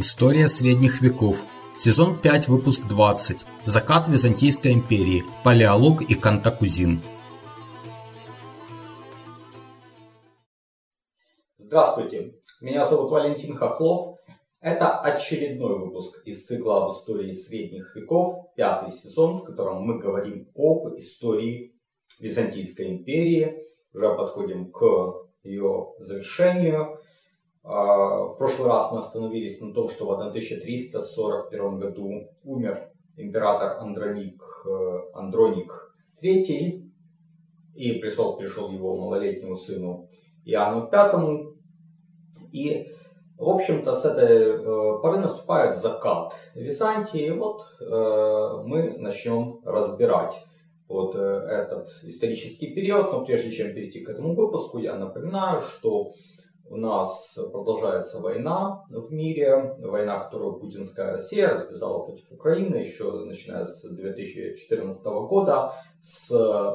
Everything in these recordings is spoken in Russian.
История средних веков. Сезон 5, выпуск 20. Закат Византийской империи. Палеолог и Кантакузин. Здравствуйте, меня зовут Валентин Хохлов. Это очередной выпуск из цикла об истории средних веков, пятый сезон, в котором мы говорим об истории Византийской империи. Уже подходим к ее завершению. А, в прошлый раз мы остановились на том, что в 1341 году умер император Андроник, э, Андроник III, и престол пришел его малолетнему сыну Иоанну V. И, в общем-то, с этой э, поры наступает закат Византии. И вот э, мы начнем разбирать вот этот исторический период. Но прежде чем перейти к этому выпуску, я напоминаю, что у нас продолжается война в мире, война, которую путинская Россия развязала против Украины еще начиная с 2014 года, с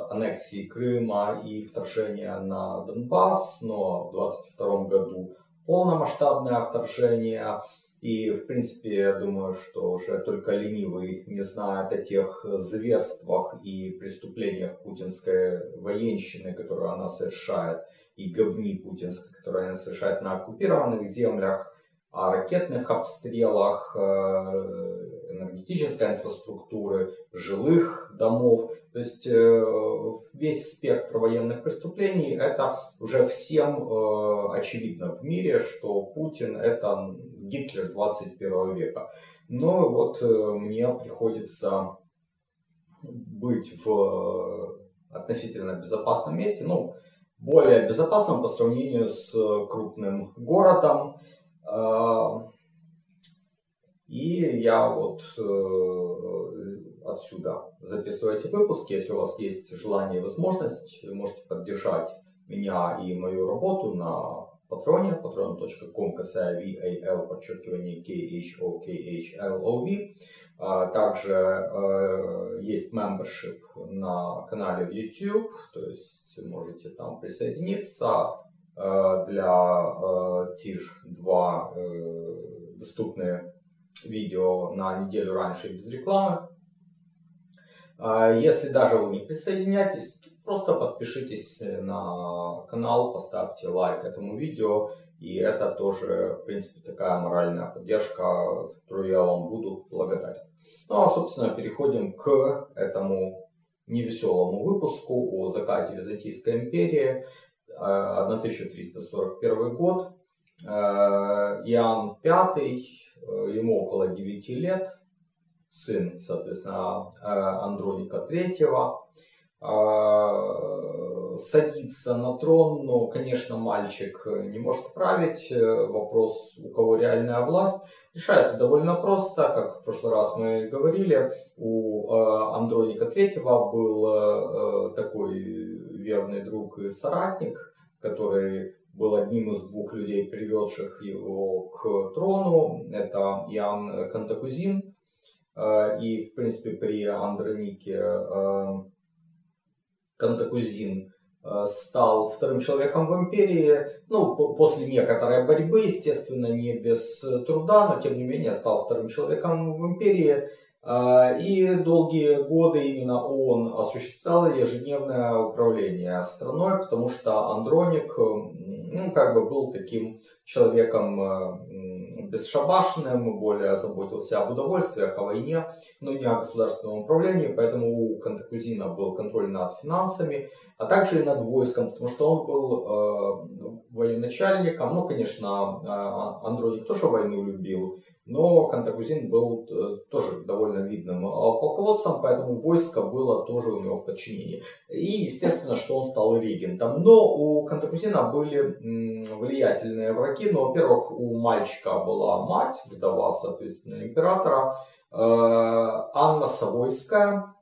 аннексии Крыма и вторжения на Донбасс, но в 2022 году полномасштабное вторжение. И, в принципе, я думаю, что уже только ленивый не знает о тех зверствах и преступлениях путинской военщины, которую она совершает и говни путинской, которые они совершают на оккупированных землях, о ракетных обстрелах, э, энергетической инфраструктуры, жилых домов. То есть э, весь спектр военных преступлений, это уже всем э, очевидно в мире, что Путин это Гитлер 21 века. Но вот мне приходится быть в относительно безопасном месте. Ну, более безопасным по сравнению с крупным городом. А, и я вот э, отсюда записываю эти выпуски. Если у вас есть желание и возможность, можете поддержать меня и мою работу на Патроне, patron.com, косая VAL, подчеркивание KHOKHLOV. А, также э, есть membership на канале в YouTube, то есть можете там присоединиться. Э, для э, 2 доступны видео на неделю раньше без рекламы. А, если даже вы не присоединяетесь, Просто подпишитесь на канал, поставьте лайк этому видео. И это тоже, в принципе, такая моральная поддержка, за которую я вам буду благодарен. Ну а, собственно, переходим к этому невеселому выпуску о закате Византийской империи. 1341 э, год. Э, Иоанн V, э, ему около 9 лет, сын, соответственно, Андроника III. А, садиться на трон, но, конечно, мальчик не может править. Вопрос, у кого реальная власть, решается довольно просто. Как в прошлый раз мы говорили, у а, Андроника Третьего был а, такой верный друг и соратник, который был одним из двух людей, приведших его к трону. Это Иоанн Кантакузин. И, в принципе, при Андронике Кантакузин э, стал вторым человеком в империи, ну, после некоторой борьбы, естественно, не без труда, но тем не менее стал вторым человеком в империи. Э, и долгие годы именно он осуществлял ежедневное управление страной, потому что Андроник, ну, как бы был таким человеком э, бесшабашным, более заботился об удовольствиях, о войне, но не о государственном управлении, поэтому у Кантакузина был контроль над финансами, а также и над войском, потому что он был э, военачальником, ну, конечно, э, Андроник тоже войну любил, но Кантакузин был э, тоже довольно видным полководцем, поэтому войско было тоже у него в подчинении. И естественно, что он стал регентом. Но у Кантакузина были влиятельные враги. Но, во-первых, у мальчика была мать, вдова, соответственно, императора, э, Анна Савойская,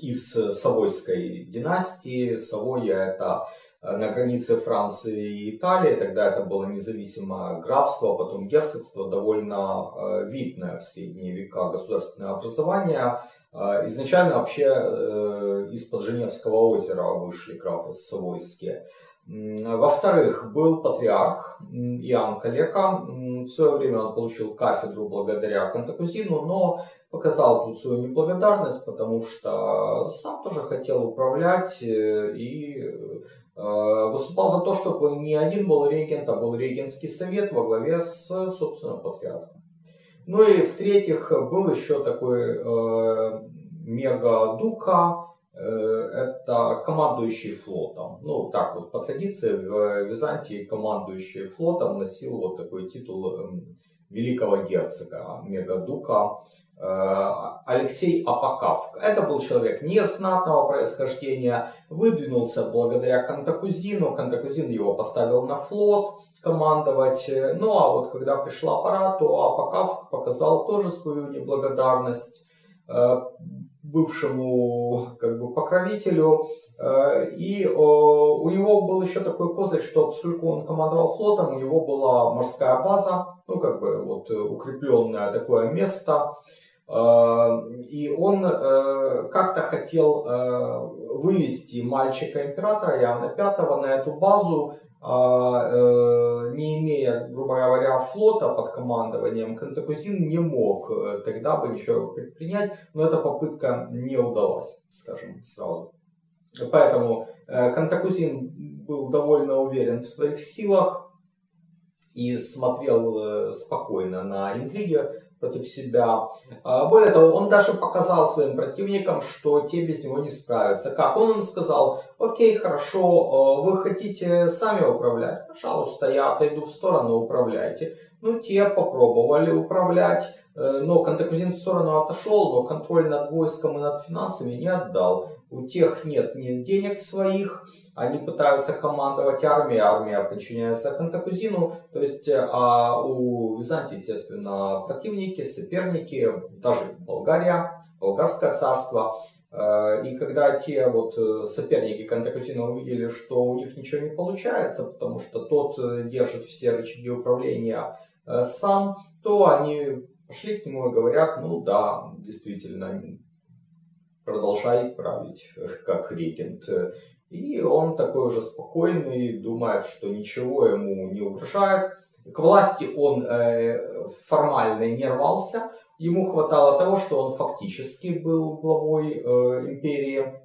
из Савойской династии. Савойя это Э, на границе Франции и Италии. Тогда это было независимое графство, а потом герцогство, довольно э, видное в средние века государственное образование. Изначально вообще из-под Женевского озера вышли графы Савойские. Во-вторых, был патриарх Иоанн Калека. В свое время он получил кафедру благодаря Кантакузину, но показал тут свою неблагодарность, потому что сам тоже хотел управлять э, и э, выступал за то, чтобы не один был регент, а был регентский совет во главе с, собственно, патриархом. Ну и в-третьих, был еще такой э, мега-дука, это командующий флотом. Ну, так вот, по традиции в Византии командующий флотом носил вот такой титул эм, великого герцога, мегадука э, Алексей Апакав. Это был человек незнатного происхождения, выдвинулся благодаря Кантакузину. Кантакузин его поставил на флот командовать. Ну а вот когда пришла пора, то Апакав показал тоже свою неблагодарность э, бывшему бы покровителю. Э, и у него был еще такой козырь, что поскольку он командовал флотом, у него была морская база, ну как бы вот укрепленное такое место. Э, и он э, как-то хотел вывести мальчика императора Иоанна V на эту базу э, не имея, грубо говоря, флота под командованием, Кантакузин не мог э, тогда бы ничего предпринять, но эта попытка не удалась, скажем сразу. Поэтому э, Кантакузин был довольно уверен в своих силах и смотрел спокойно на интриги против себя. А, более того, он даже показал своим противникам, что те без него не справятся. Как? Он им сказал, окей, хорошо, а, вы хотите сами управлять? Пожалуйста, я отойду в сторону, управляйте. Ну, те попробовали управлять, э, но Кантакузин в сторону отошел, но контроль над войском и над финансами не отдал. У тех нет ни денег своих, они пытаются командовать армией, армия подчиняется Кантакузину, то есть э, а у Византии, естественно, противники, соперники, даже Болгария, Болгарское царство. Э, и когда те вот э, соперники Кантакузина увидели, что у них ничего не получается, потому что тот держит все рычаги управления сам, то они пошли к нему и говорят, ну да, действительно, продолжай править как регент. И он такой уже спокойный, думает, что ничего ему не угрожает. К власти он э, формально не рвался. Ему хватало того, что он фактически был главой э, империи.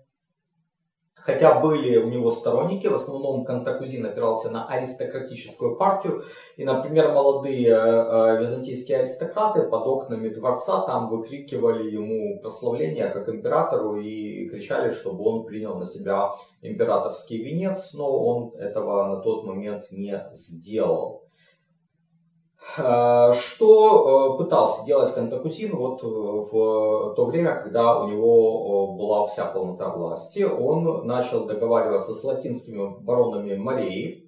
Хотя были у него сторонники, в основном Кантакузин опирался на аристократическую партию. И, например, молодые э, византийские аристократы под окнами дворца там выкрикивали ему прославление как императору и кричали, чтобы он принял на себя императорский венец, но он этого на тот момент не сделал. Э, что э, пытался делать Кантакузин вот э, в то время, когда у него была вся полнота власти? Он начал договариваться с латинскими баронами Мореи,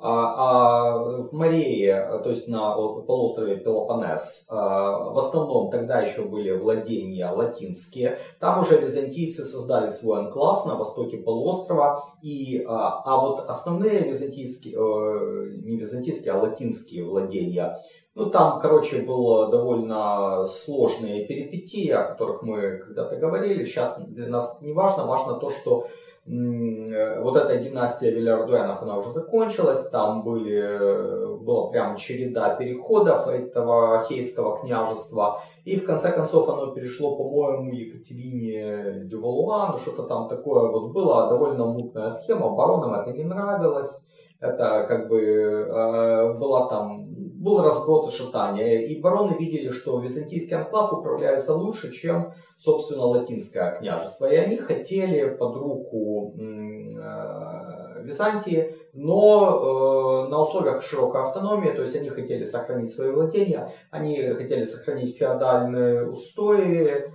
а, а в Марее, то есть на полуострове Пелопонес, а, в основном тогда еще были владения латинские. Там уже византийцы создали свой анклав на востоке полуострова. И, а, а вот основные византийские, э, не византийские, а латинские владения, ну там, короче, было довольно сложные перипетии, о которых мы когда-то говорили. Сейчас для нас не важно, важно то, что вот эта династия Вильярдуэнов, она уже закончилась, там были, была прям череда переходов этого хейского княжества, и в конце концов оно перешло, по-моему, Екатерине Дювалуа, что-то там такое вот было, довольно мутная схема, баронам это не нравилось, это как бы э, была там был разброд и шатание, и бароны видели, что византийский анклав управляется лучше, чем, собственно, латинское княжество. И они хотели под руку э, Византии, но э, на условиях широкой автономии, то есть они хотели сохранить свои владения, они хотели сохранить феодальные устои,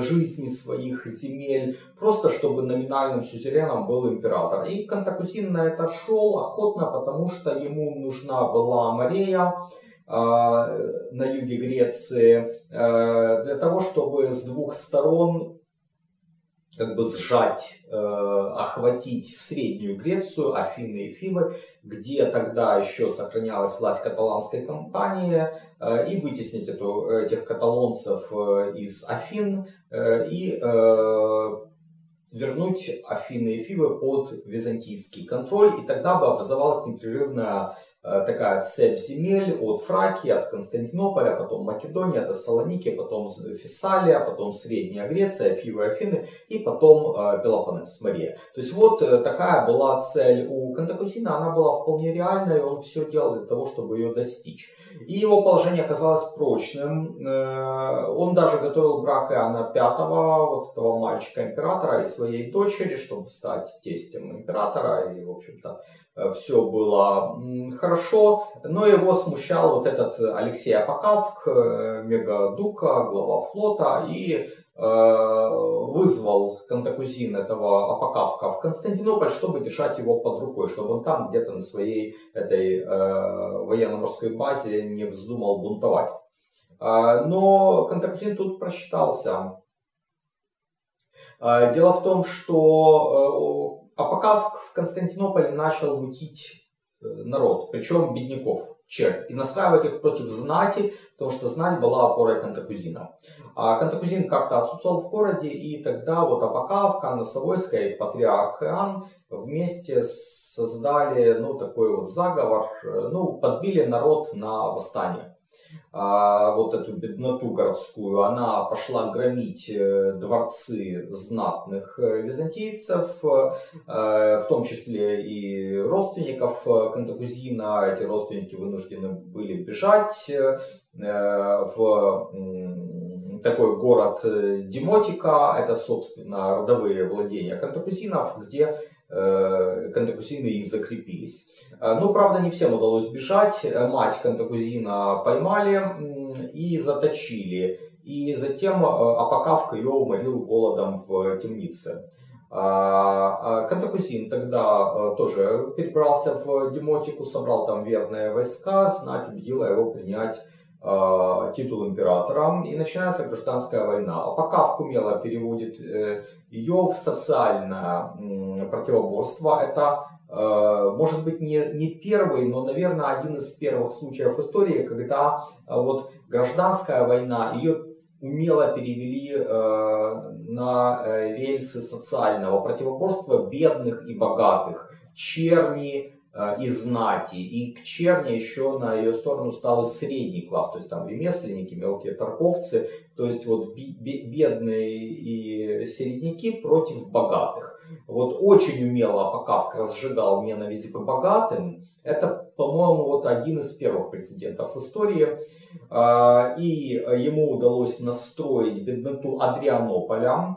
жизни своих земель, просто чтобы номинальным сюзереном был император. И Кантакузин на это шел охотно, потому что ему нужна была Мария, э, на юге Греции, э, для того, чтобы с двух сторон как бы сжать, э, охватить Среднюю Грецию, Афины и Фивы, где тогда еще сохранялась власть каталанской компании, э, и вытеснить эту, этих каталонцев э, из Афин и вернуть Афины и Фивы под византийский контроль, и тогда бы образовалась непрерывная такая цепь земель от Фракии, от Константинополя, потом Македония, до Салоники, потом Фессалия, потом Средняя Греция, Фивы, Афины и потом э, Пелопоннес, Мария. То есть вот э, такая была цель у Кантакусина, она была вполне реальной, и он все делал для того, чтобы ее достичь. И его положение оказалось прочным. Он даже готовил брак Иоанна Пятого, вот этого мальчика-императора и своей дочери, чтобы стать тестем императора. И, в общем-то, Э, все было хорошо, но его смущал вот этот Алексей Апокавк, э, мегадука, глава флота, и э, вызвал Кантакузин этого Апокавка в Константинополь, чтобы держать его под рукой, чтобы он там где-то на своей этой военно-морской базе не вздумал бунтовать. Но Кантакузин тут просчитался. Дело в том, что а пока в Константинополе начал мутить э, народ, причем бедняков, черт, и настраивать их против знати, потому что знать была опорой Кантакузина. А Кантакузин как-то отсутствовал в городе, и тогда вот Канна Савойская и патриарх Иоанн вместе создали ну, такой вот заговор, э, ну, подбили народ на восстание а, вот эту бедноту городскую, она пошла громить э, дворцы знатных э, византийцев, э, в том числе и родственников Кантакузина. Эти родственники вынуждены были бежать в такой город Демотика, это, собственно, родовые владения Кантакузинов, где Кантакузины и закрепились. Э, ну, правда, не всем удалось бежать. Э, мать Кантакузина поймали и заточили. И затем э, Апокавка ее уморил голодом в темнице. А, а Кантакузин тогда тоже перебрался в Демотику, собрал там верные войска, знать убедила его принять титул императора, и начинается гражданская война. Апокавк умело переводит ее в социальное противоборство. Это Э, может быть не, не первый, но, наверное, один из первых случаев в истории, когда э, вот гражданская война, ее умело перевели э, на рельсы социального противоборства бедных и богатых, черни и знати. И к черни еще на ее сторону стал и средний класс, то есть там ремесленники, мелкие торговцы, то есть вот бедные и середняки против богатых. Вот очень умело Апокавк разжигал ненависть к богатым. Это, по-моему, вот один из первых прецедентов в истории. А, и ему удалось настроить бедноту Адрианополя.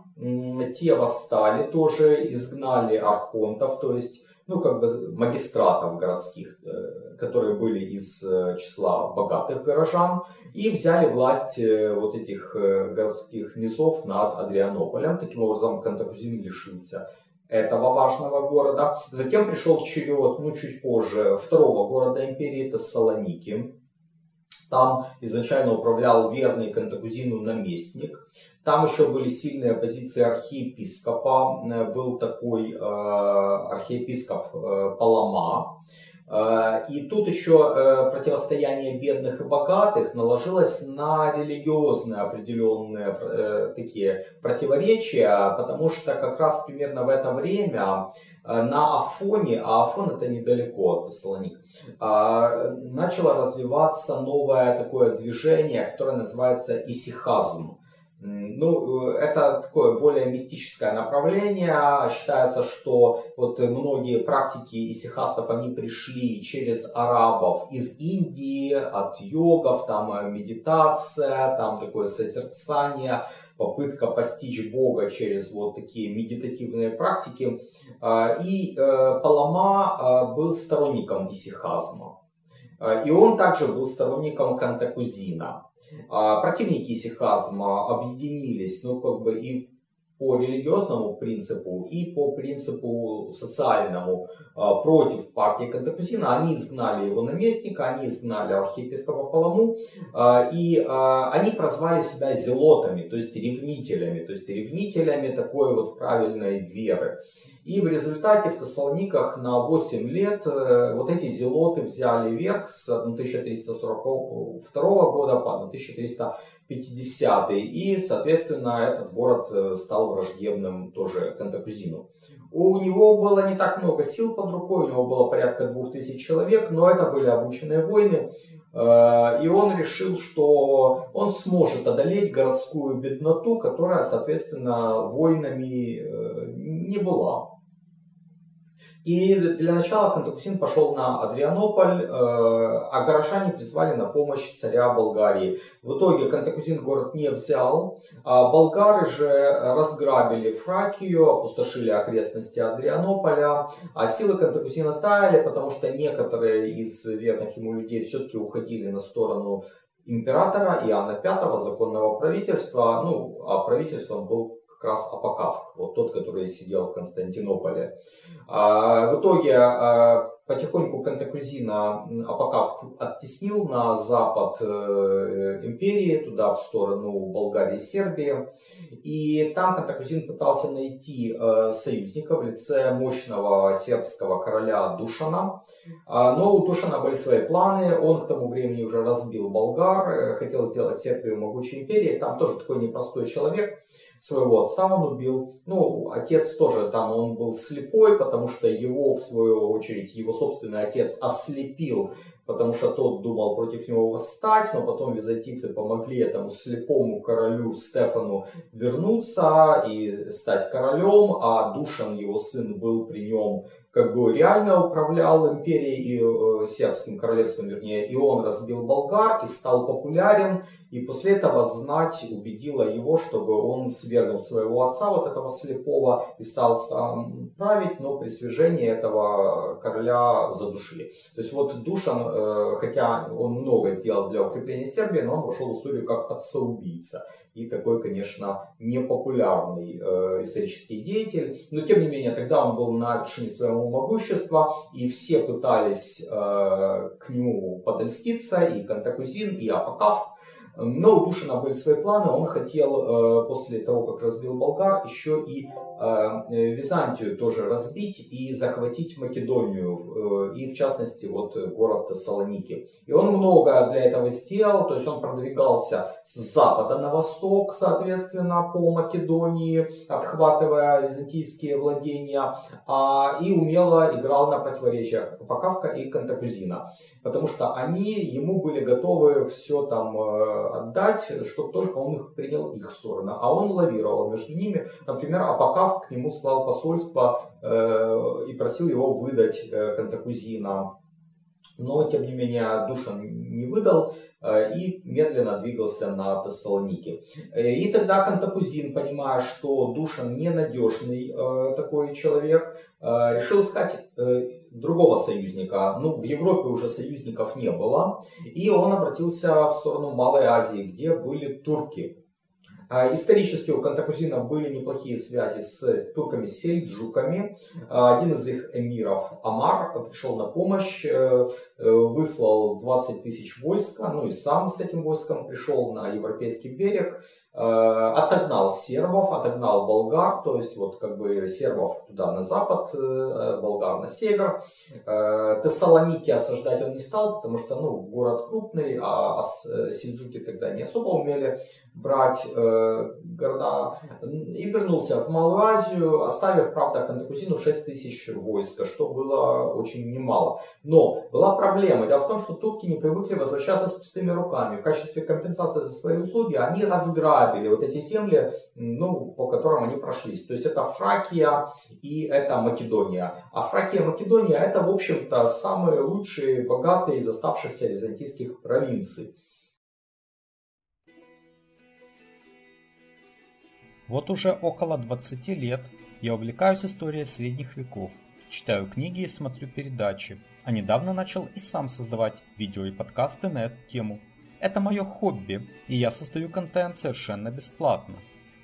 Те восстали тоже, изгнали архонтов, то есть ну, как бы магистратов городских, э, которые были из э, числа богатых горожан, и взяли власть э, вот этих городских низов над Адрианополем. Таким образом, Кантакузин лишился этого важного города. Затем пришел черед, ну чуть позже, второго города империи, это Салоники. Там изначально управлял верный Кантакузину наместник. Там еще были сильные позиции архиепископа. Был такой э, архиепископ э, Палама. Э, и тут еще э, противостояние бедных и богатых наложилось на религиозные определенные э, такие противоречия, потому что как раз примерно в это время на Афоне, а Афон это недалеко от Тессалоник, начало развиваться новое такое движение, которое называется исихазм. Ну, э, это такое более мистическое направление. Считается, что вот многие практики исихастов, они пришли через арабов из Индии, от йогов, там э, медитация, там такое созерцание, попытка постичь Бога через вот такие медитативные практики. А, и э, Палама был сторонником исихазма. И он также был сторонником кантакузина. А, противники сихазма объединились, ну, как бы и по религиозному принципу и по принципу социальному а, против партии Кантакузина. Они изгнали его наместника, они изгнали архиепископа Паламу, а, и а, они прозвали себя зелотами, то есть ревнителями, то есть ревнителями такой вот правильной веры. И в результате в Тессалониках на 8 лет э, вот эти зелоты взяли верх с 1342 года по 1350. И, соответственно, этот город э, стал враждебным тоже Кантакузину. У него было не так много сил под рукой, у него было порядка 2000 человек, но это были обученные воины. Э, и он решил, что он сможет одолеть городскую бедноту, которая, соответственно, воинами не была. И для начала Кантакусин пошел на Адрианополь, э, а горожане призвали на помощь царя Болгарии. В итоге Кантакусин город не взял, а болгары же разграбили Фракию, опустошили окрестности Адрианополя, а силы Кантакусина таяли, потому что некоторые из верных ему людей все-таки уходили на сторону императора Иоанна V, законного правительства, ну, а правительством был как раз Апокав, вот тот, который сидел в Константинополе. А, в итоге а, потихоньку Кантакузина Апокав оттеснил на запад э, империи, туда в сторону Болгарии и Сербии. И там Кантакузин пытался найти э, союзника в лице мощного сербского короля Душана. А, но у Душана были свои планы, он к тому времени уже разбил болгар, э, хотел сделать Сербию могучей империей. Там тоже такой непростой человек своего отца он убил. Ну, отец тоже там, он был слепой, потому что его, в свою очередь, его собственный отец ослепил, потому что тот думал против него восстать, но потом византийцы помогли этому слепому королю Стефану вернуться и стать королем, а Душан, его сын, был при нем как бы реально управлял империей и э, сербским королевством, вернее, и он разбил болгар и стал популярен, и после этого знать убедила его, чтобы он свергнул своего отца, вот этого слепого, и стал сам править, но при свержении этого короля задушили. То есть вот Душан, э, хотя он много сделал для укрепления Сербии, но он вошел в историю как отца-убийца. И такой, конечно, непопулярный э, исторический деятель. Но тем не менее, тогда он был на вершине своего могущества, и все пытались э, к нему подольститься, и Кантакузин, и Апокав. Но у Душина были свои планы, он хотел э, после того, как разбил Болгар, еще и Византию тоже разбить и захватить Македонию, э, и в частности вот город Салоники. И он много для этого сделал, то есть он продвигался с запада на восток, соответственно, по Македонии, отхватывая византийские владения, а, и умело играл на противоречиях Покавка и Кантакузина, потому что они ему были готовы все там отдать, чтобы только он их принял их сторону. А он лавировал между ними. Например, Апокав к нему слал посольство э, и просил его выдать э, Кантакузина. Но, тем не менее, Душан не выдал э, и медленно двигался на Тессалоники. И тогда Кантакузин, понимая, что Душан ненадежный такой человек, решил искать другого союзника. Ну, в Европе уже союзников не было. И он обратился в сторону Малой Азии, где были турки. А, исторически у Кантакузина были неплохие связи с турками-сельджуками. А, один из их эмиров, Амар, пришел на помощь, э, э, выслал 20 тысяч войска, ну и сам с этим войском пришел на европейский берег. Э, отогнал сербов, отогнал болгар, то есть вот как бы сербов туда на запад, э, болгар на север. Э, Тессалоники осаждать он не стал, потому что ну, город крупный, а сельджуки тогда не особо умели брать города. И вернулся в Малую Азию, оставив, правда, Кантакузину 6 тысяч войска, что было очень немало. Но была проблема. Дело в том, что турки не привыкли возвращаться с пустыми руками. В качестве компенсации за свои услуги они разграбили грабили вот эти земли, ну, по которым они прошлись. То есть это Фракия и это Македония. А Фракия и Македония это, в общем-то, самые лучшие, богатые из оставшихся византийских провинций. Вот уже около 20 лет я увлекаюсь историей средних веков, читаю книги и смотрю передачи, а недавно начал и сам создавать видео и подкасты на эту тему – это мое хобби, и я создаю контент совершенно бесплатно.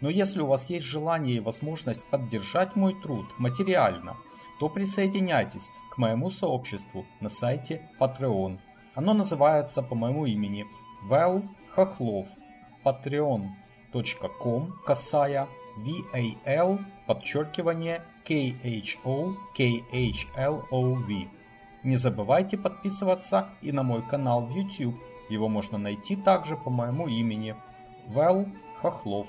Но если у вас есть желание и возможность поддержать мой труд материально, то присоединяйтесь к моему сообществу на сайте Patreon. Оно называется по моему имени Вэл Хохлов. patreon.com касая VAL подчеркивание KHO KHLOV. Не забывайте подписываться и на мой канал в YouTube. Его можно найти также по моему имени Вэл Хохлов.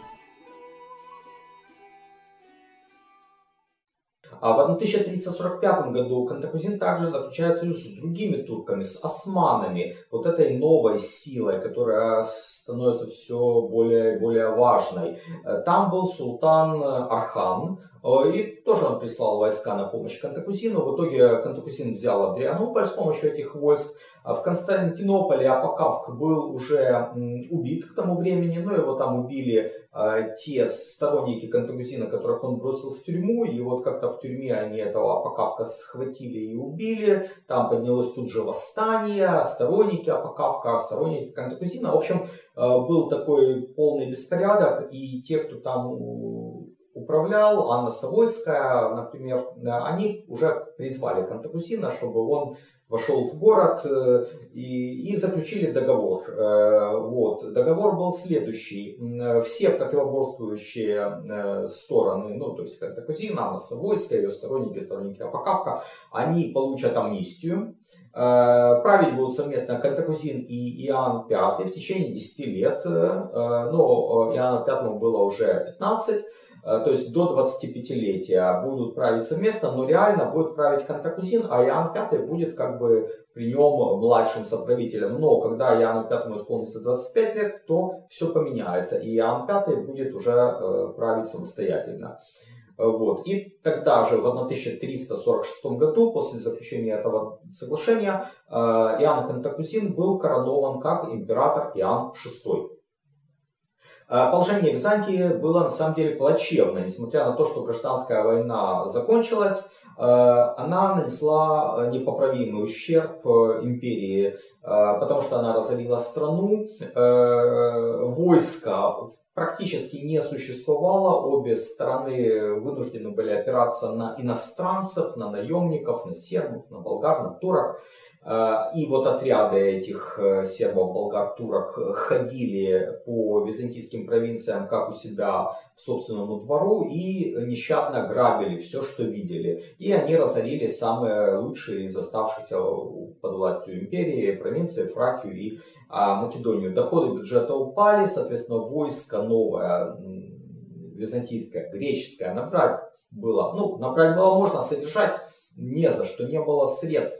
А в 1345 году Кантакузин также заключает союз с другими турками, с османами, вот этой новой силой, которая становится все более и более важной. Там был султан Архан, и тоже он прислал войска на помощь Кантакузину. В итоге Кантакузин взял Адрианополь с помощью этих войск. А в Константинополе Апокавк был уже убит к тому времени, но его там убили э, те сторонники Кантагузина, которых он бросил в тюрьму, и вот как-то в тюрьме они этого Апокавка схватили и убили, там поднялось тут же восстание, сторонники Апокавка, сторонники Кантагузина, в общем, э, был такой полный беспорядок, и те, кто там управлял, Анна Савойская, например, они уже призвали Кантакузина, чтобы он вошел в город э, и, и заключили договор. Э, вот. Договор был следующий. Все противоборствующие э, стороны, ну, то есть Кантакузин, Анна Савойская, ее сторонники, сторонники Апокавка, они получат амнистию. Править будут совместно Кантакузин и Иоанн V в течение 10 лет, но Иоанну V было уже 15, Э, то есть до 25-летия будут править совместно, но реально будет править Кантакузин, а Иоанн V будет как бы при нем младшим соправителем. Но когда Иоанну V исполнится 25 лет, то все поменяется, и Иоанн V будет уже э, править самостоятельно. Э, вот. И тогда же, в 1346 году, после заключения этого соглашения, Иоанн Кантакузин был коронован как император Иоанн VI. А положение Византии было на самом деле плачевно, несмотря на то, что гражданская война закончилась, э, она нанесла э, непоправимый ущерб э, империи, потому что она разорила страну, войска практически не существовало, обе стороны вынуждены были опираться на иностранцев, на наемников, на сербов, на болгар, на турок. А, и вот отряды этих э, сербов, болгар, турок ходили по византийским провинциям, как у себя в собственному двору, и нещадно грабили все, что видели. И они разорили самые лучшие из оставшихся под властью империи провинции, Фракию и а, Македонию. Доходы бюджета упали, соответственно, войско новое, византийское, греческое, набрать было, ну, набрать было можно, содержать не за что, не было средств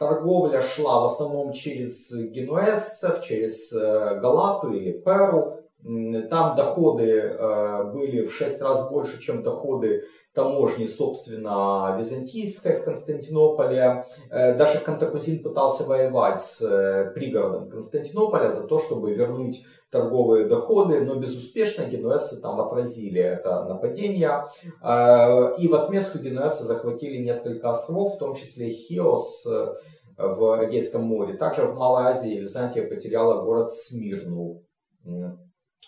торговля шла в основном через генуэзцев, через э, Галату или Перу. Там доходы э, были в шесть раз больше, чем доходы таможни, собственно, византийской в Константинополе. Э, даже Кантакузин пытался воевать с пригородом Константинополя за то, чтобы вернуть торговые доходы, но безуспешно генуэзцы там отразили это нападение. И в отместку генуэзцы захватили несколько островов, в том числе Хиос в Эгейском море. Также в Малой Азии Византия потеряла город Смирну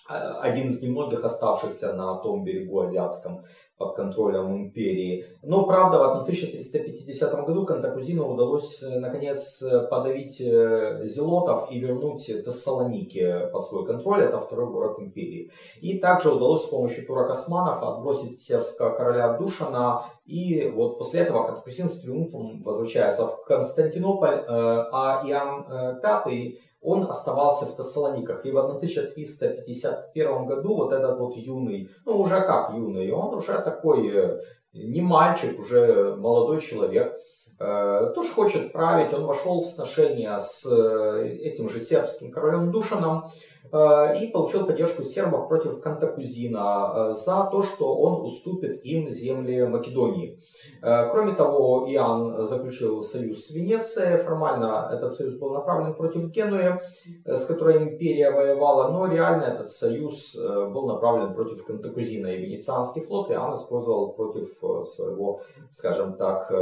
один из немногих оставшихся на том берегу азиатском под контролем империи. Но, правда, в 1350 году Кантакузину удалось, э, наконец, э, подавить э, зелотов и вернуть Тессалоники под свой контроль. Это второй город империи. И также удалось с помощью турок-османов отбросить сербского короля Душана. И вот после этого Кантакузин с триумфом возвращается в Константинополь, а Иоанн V он оставался в Тессалониках. И в 1351 году вот этот вот юный, ну уже как юный, он уже такой э, не мальчик, уже молодой человек, тоже хочет править. Он вошел в сношение с э, этим же сербским королем Душаном и получил поддержку сербов против Кантакузина за то, что он уступит им земли Македонии. Э, кроме того, Иоанн заключил союз с Венецией. Формально этот союз был направлен против Генуи, э, с которой империя воевала, но реально этот союз э, был направлен против Кантакузина. И Венецианский флот Иоанн использовал против своего, скажем так,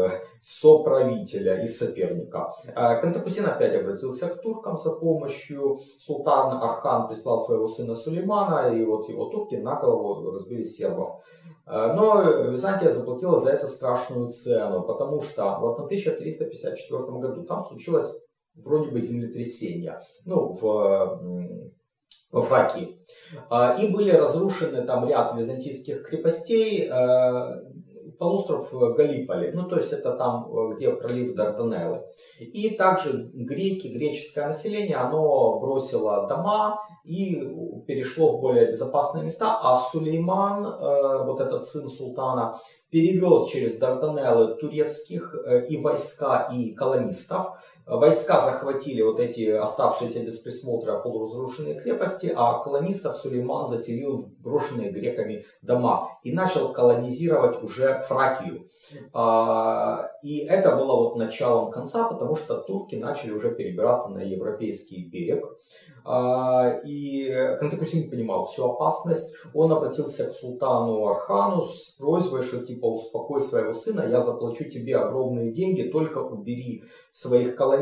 сопротивления правителя и соперника. Кантакузин опять обратился к туркам за помощью. Султан Архан прислал своего сына Сулеймана, и вот его турки на голову разбили сербов. Но Византия заплатила за это страшную цену, потому что вот на 1354 году там случилось вроде бы землетрясение ну, в, во Фракии. И были разрушены там ряд византийских крепостей, полуостров Галиполи, ну то есть это там, где пролив Дарданеллы. И также греки, греческое население, оно бросило дома и перешло в более безопасные места, а Сулейман, э, вот этот сын султана, перевез через Дарданеллы турецких э, и войска, и колонистов, Войска захватили вот эти оставшиеся без присмотра полуразрушенные крепости, а колонистов Сулейман заселил в брошенные греками дома и начал колонизировать уже Фракию. А, и это было вот началом конца, потому что турки начали уже перебираться на европейский берег. А, и Кантакусин понимал всю опасность. Он обратился к султану Архану с просьбой, что типа успокой своего сына, я заплачу тебе огромные деньги, только убери своих колонистов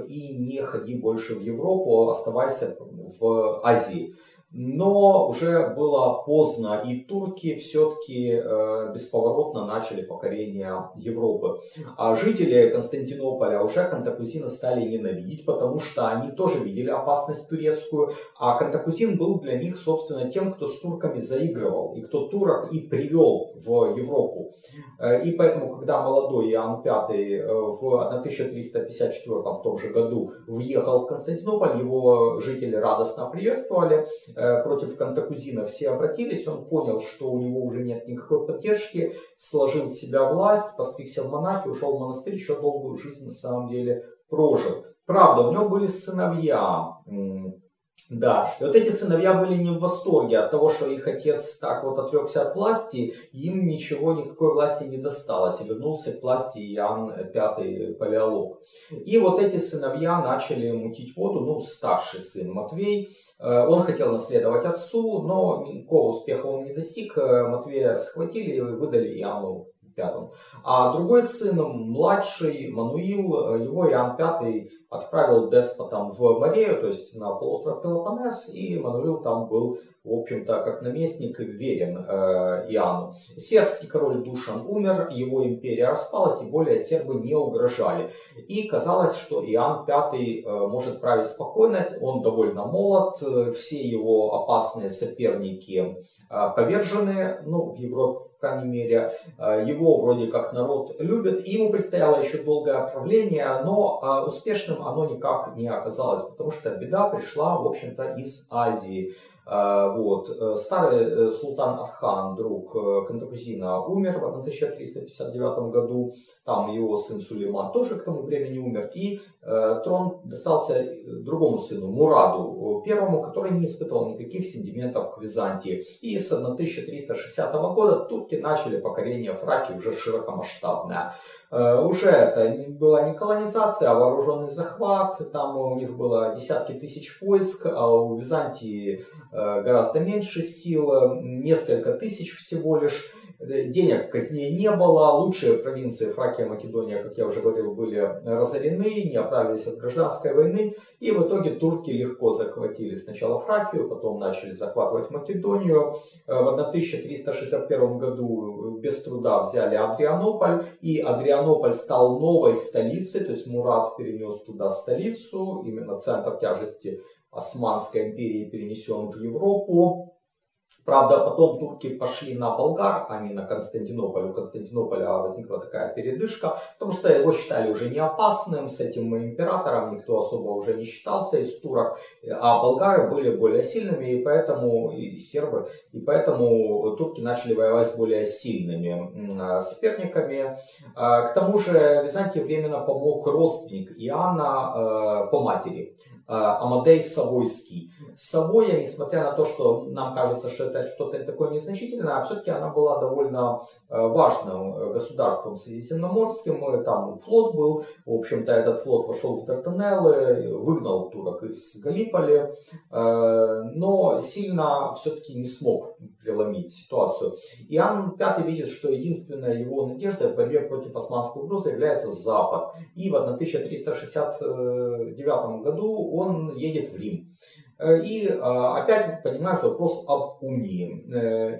и не ходи больше в Европу, оставайся в Азии. Но уже было поздно, и турки все-таки э, бесповоротно начали покорение Европы. А жители Константинополя уже Кантакузина стали ненавидеть, потому что они тоже видели опасность турецкую, а Кантакузин был для них, собственно, тем, кто с турками заигрывал, и кто турок и привел в Европу. Э, и поэтому, когда молодой Иоанн V э, в 1354 в том же году въехал в Константинополь, его жители радостно приветствовали, Э, против Кантакузина все обратились, он понял, что у него уже нет никакой поддержки, сложил в себя власть, постригся в монахи, ушел в монастырь, еще долгую жизнь на самом деле прожил. Правда, у него были сыновья, да, и вот эти сыновья были не в восторге от того, что их отец так вот отрекся от власти, им ничего, никакой власти не досталось, и вернулся к власти Иоанн V Палеолог. И вот эти сыновья начали мутить воду, ну, старший сын Матвей, Э, он хотел наследовать отцу, но никакого успеха он не достиг. Э, Матвея схватили и выдали Иоанну V. А другой сын, младший Мануил, э, его Иоанн V отправил деспотом в Морею, то есть на полуостров Пелопоннес, и Мануил там был, в общем-то, как наместник верен э, Иоанну. Сербский король Душан умер, его империя распалась, и более сербы не угрожали. И казалось, что Иоанн V э, может править спокойно, он довольно молод, все его опасные соперники э, повержены, ну, в Европе крайней мере, э, его вроде как народ любит. Ему предстояло еще долгое правление, но э, успешным оно никак не оказалось, потому что беда пришла, в общем-то, из Азии. Э, вот. Старый султан Архан, друг Кантакузина, умер в 1359 году. Там его сын Сулейман тоже к тому времени умер. И э, трон достался другому сыну, Мураду, первому, который не испытывал никаких сентиментов к Византии. И с 1360 года турки начали покорение Фракии уже широкомасштабное. Э, уже это была не колонизация, а вооруженный захват. Там у них было десятки тысяч войск, а у Византии э, гораздо меньше сил, несколько тысяч всего лишь. Э, денег в казне не было, лучшие провинции Фракия и Македония, как я уже говорил, были разорены, не оправились от гражданской войны, и в итоге турки легко захватили сначала Фракию, потом начали захватывать Македонию. В 1361 году без труда взяли Адрианополь, и Адрианополь стал новой столицей, то есть Мурат перенес туда столицу, именно центр тяжести Османской империи перенесен в Европу. Правда, потом турки пошли на Болгар, а не на Константинополь. У Константинополя возникла такая передышка, потому что его считали уже не опасным, с этим императором никто особо уже не считался из турок, а болгары были более сильными, и поэтому и сербы, и поэтому турки начали воевать с более сильными соперниками. А, к тому же Византии временно помог родственник Иоанна э, по матери, Амадей Савойский. Савоя, несмотря на то, что нам кажется, что это что-то такое незначительное, а все-таки она была довольно важным государством средиземноморским, там флот был, в общем-то этот флот вошел в Дартанеллы, выгнал турок из Галиполи, но сильно все-таки не смог преломить ситуацию. Иоанн V видит, что единственная его надежда в борьбе против османской угрозы является Запад. И в 1369 году он едет в Рим. И опять поднимается вопрос об унии.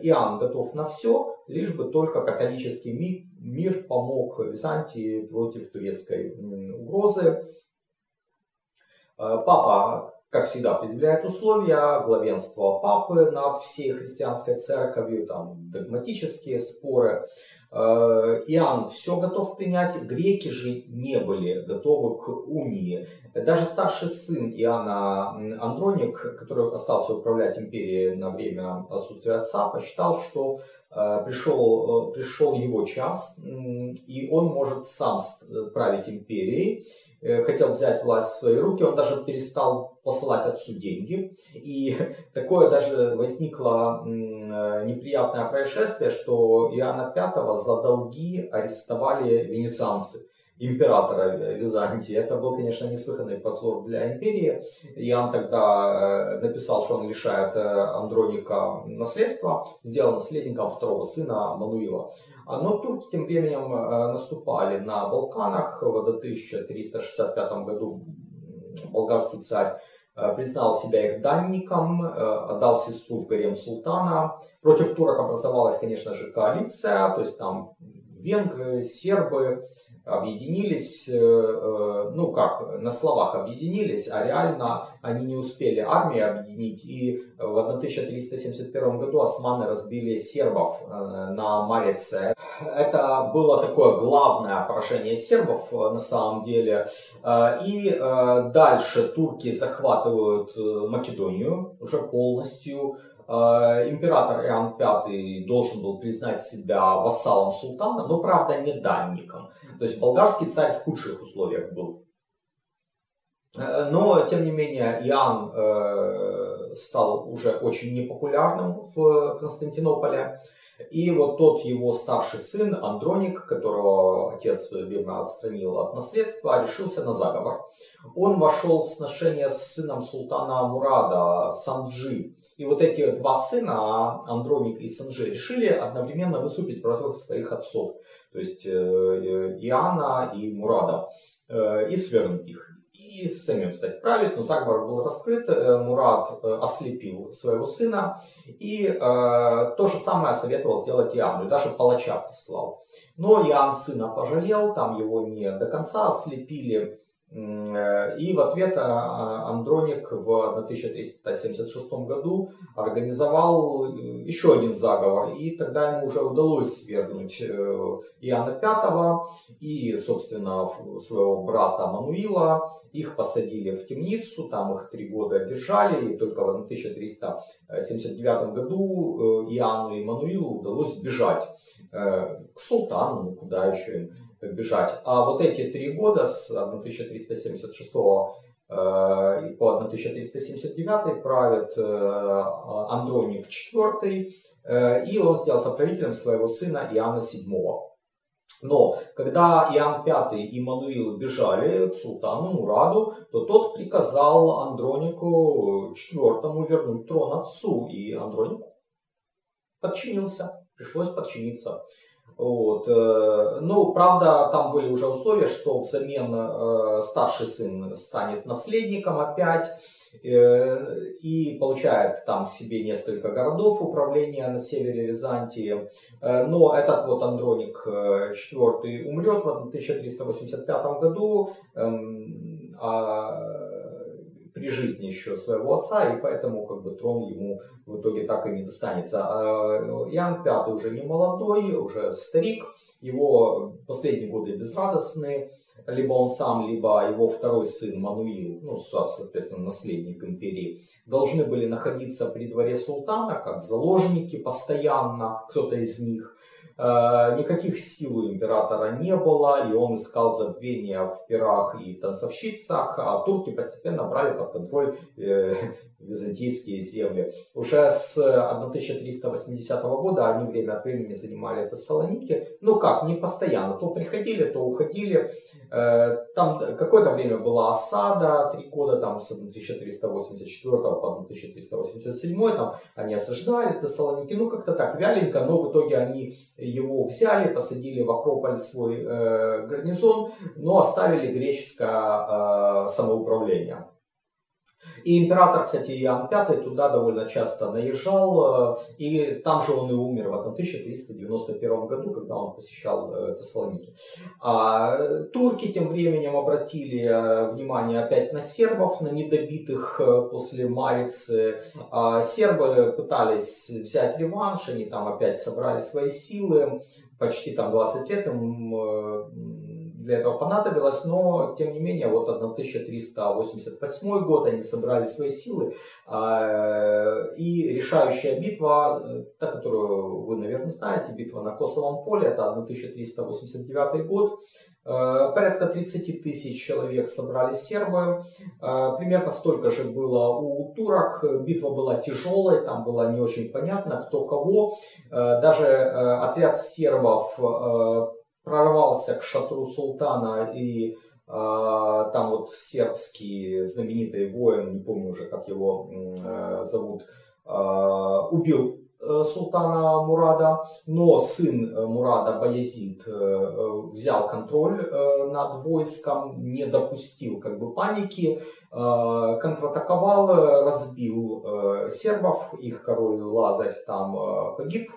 Иоанн готов на все, лишь бы только католический мир помог Византии против турецкой угрозы. Папа как всегда, предъявляет условия главенства папы над всей христианской церковью, там догматические споры. Э, Иоанн все готов принять, греки же не были готовы к унии. Даже старший сын Иоанна Андроник, который остался управлять империей на время отсутствия отца, посчитал, что э, пришел, э, пришел его час, и он может сам править империей. Хотел взять власть в свои руки, он даже перестал посылать отцу деньги. И такое даже возникло неприятное происшествие, что Иоанна V за долги арестовали венецианцы императора Византии. Это был, конечно, неслыханный позор для империи. Иоанн тогда э, написал, что он лишает э, Андроника наследства, сделал наследником второго сына Мануила. А, но турки тем временем э, наступали на Балканах. В 1365 году болгарский царь признал себя их данником, отдал сестру в гарем султана. Против турок образовалась, конечно же, коалиция, то есть там венгры, сербы, объединились, э, э, ну как, на словах объединились, а реально они не успели армии объединить. И в 1371 году османы разбили сербов э, на Марице. Это было такое главное поражение сербов на самом деле. И дальше турки захватывают Македонию уже полностью. Император Иоанн V должен был признать себя вассалом султана, но правда не данником. То есть болгарский царь в худших условиях был. Э, но, тем не менее, Иоанн э, стал уже очень непопулярным в Константинополе. И вот тот его старший сын, Андроник, которого отец время отстранил от наследства, решился на заговор. Он вошел в сношение с сыном султана Мурада, Санджи. И вот эти два сына, Андроник и Санджи, решили одновременно выступить против своих отцов то есть э, э, Иоанна и Мурада, э, и свергнуть их. И самим стать править, но заговор был раскрыт, Мурад ослепил своего сына, и э, то же самое советовал сделать Иоанну, и даже палача прислал. Но Иоанн сына пожалел, там его не до конца ослепили, Э, и в ответ э, Андроник в 1376 году организовал э, еще один заговор. И тогда ему уже удалось свергнуть Иоанна V и, собственно, своего брата Мануила. Их посадили в темницу, там их три года держали. И только в 1379 году Иоанну и Мануилу удалось бежать к султану, ну, куда еще им бежать. А вот эти три года с 1376 э, по 1379 правит э, Андроник IV, э, и он сделался правителем своего сына Иоанна VII. Но когда Иоанн V и Мануил бежали к султану Мураду, то тот приказал Андронику IV вернуть трон отцу, и Андроник подчинился, пришлось подчиниться. Вот. Э, ну, правда, там были уже условия, что взамен э, старший сын станет наследником опять э, и получает там себе несколько городов управления на севере Византии. Но этот вот Андроник IV умрет в 1385 году, эм, а при жизни еще своего отца, и поэтому как бы трон ему в итоге так и не достанется. А Иоанн V уже не молодой, уже старик, его последние годы безрадостные, либо он сам, либо его второй сын Мануил, ну, соответственно, наследник империи, должны были находиться при дворе султана как заложники постоянно, кто-то из них. Э, никаких сил у императора не было, и он искал забвения в пирах и танцовщицах, а турки постепенно брали под контроль э, византийские земли. Уже с 1380 года они время от времени занимали это Салоники. Ну как, не постоянно. То приходили, то уходили. Э, там какое-то время была осада, три года, там с 1384 по 1387, там они осаждали Тессалоники. Ну как-то так, вяленько, но в итоге они его взяли, посадили в Акрополь свой э, гарнизон, но оставили греческое э, самоуправление. И император, кстати, Иоанн V туда довольно часто наезжал, э, и там же он и умер в 1391 году, когда он посещал э, Тессалоники. А турки тем временем обратили э, внимание опять на сербов, на недобитых после Марицы. А сербы пытались взять реванш, они там опять собрали свои силы, почти там 20 лет им для этого понадобилось, но тем не менее вот 1388 год они собрали свои силы а, и решающая битва, э, та, которую вы, наверное, знаете, битва на Косовом поле, это 1389 год, э, Порядка 30 тысяч человек собрали сербы. Э, примерно столько же было у турок. Битва была тяжелой, там было не очень понятно, кто кого. Даже отряд сербов прорвался к шатру султана и а, там вот сербский знаменитый воин, не помню уже как его э, зовут, э, убил султана Мурада, но сын э, Мурада Баязид э, э, взял контроль э, над войском, не допустил как бы паники, э, контратаковал, разбил э, сербов, их король Лазарь там э, погиб,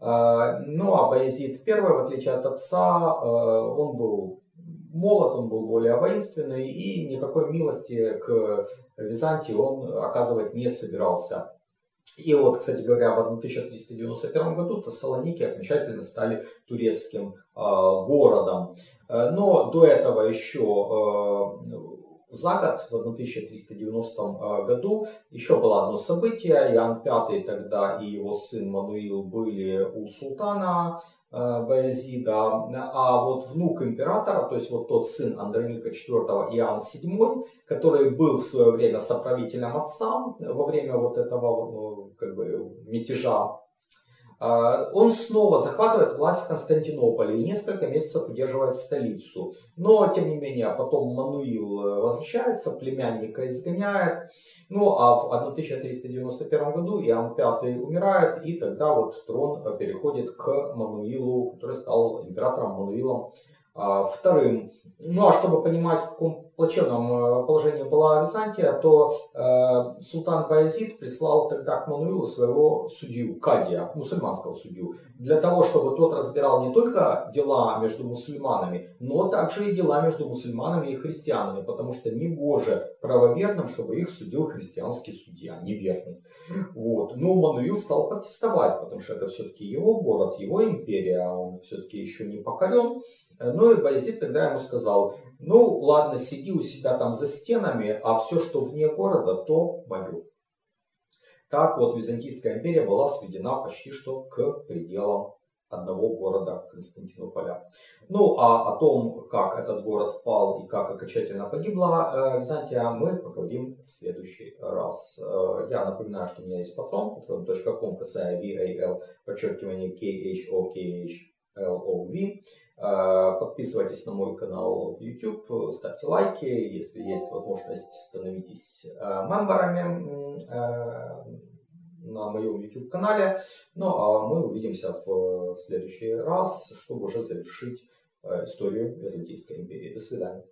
ну а Баязид I, в отличие от отца, э, он был молод, он был более воинственный и никакой милости к Византии он оказывать не собирался. И вот, кстати говоря, в 1391 году Тессалоники окончательно стали турецким э, городом. Э, но до этого еще за год, в 1390 э, году, еще было одно событие. Иоанн V тогда и его сын Мануил были у султана э, Баязида, а вот внук императора, то есть вот тот сын Андроника IV Иоанн VII, который был в свое время соправителем отца во время вот этого э, как бы, мятежа он снова захватывает власть в Константинополе и несколько месяцев удерживает столицу. Но, тем не менее, потом Мануил э, возвращается, племянника изгоняет. Ну, а в 1391 году Иоанн V умирает, и тогда вот трон э, переходит к Мануилу, который стал императором Мануилом а, вторым. Ну а чтобы понимать, в каком плачевном э, положении была Византия, то э, султан Баязид прислал тогда к Мануилу своего судью, Кадия, мусульманского судью, для того, чтобы тот разбирал не только дела между мусульманами, но также и дела между мусульманами и христианами, потому что не гоже правоверным, чтобы их судил христианский судья, неверный. Вот. Но Мануил стал протестовать, потому что это все-таки его город, его империя, он все-таки еще не покорен. Ну и Баязид тогда ему сказал, ну ладно, сиди у себя там за стенами, а все, что вне города, то мое. Так вот Византийская империя была сведена почти что к пределам одного города Константинополя. Ну а о том, как этот город пал и как окончательно погибла э, Византия, мы поговорим в следующий раз. Э, я напоминаю, что у меня есть патрон, patron.com, касая VAL, подчеркивание KHOKHLOV. Э, подписывайтесь на мой канал в YouTube, ставьте лайки, если есть возможность, становитесь э, мемберами э, на моем YouTube канале. Ну а мы увидимся в следующий раз, чтобы уже завершить историю Византийской империи. До свидания.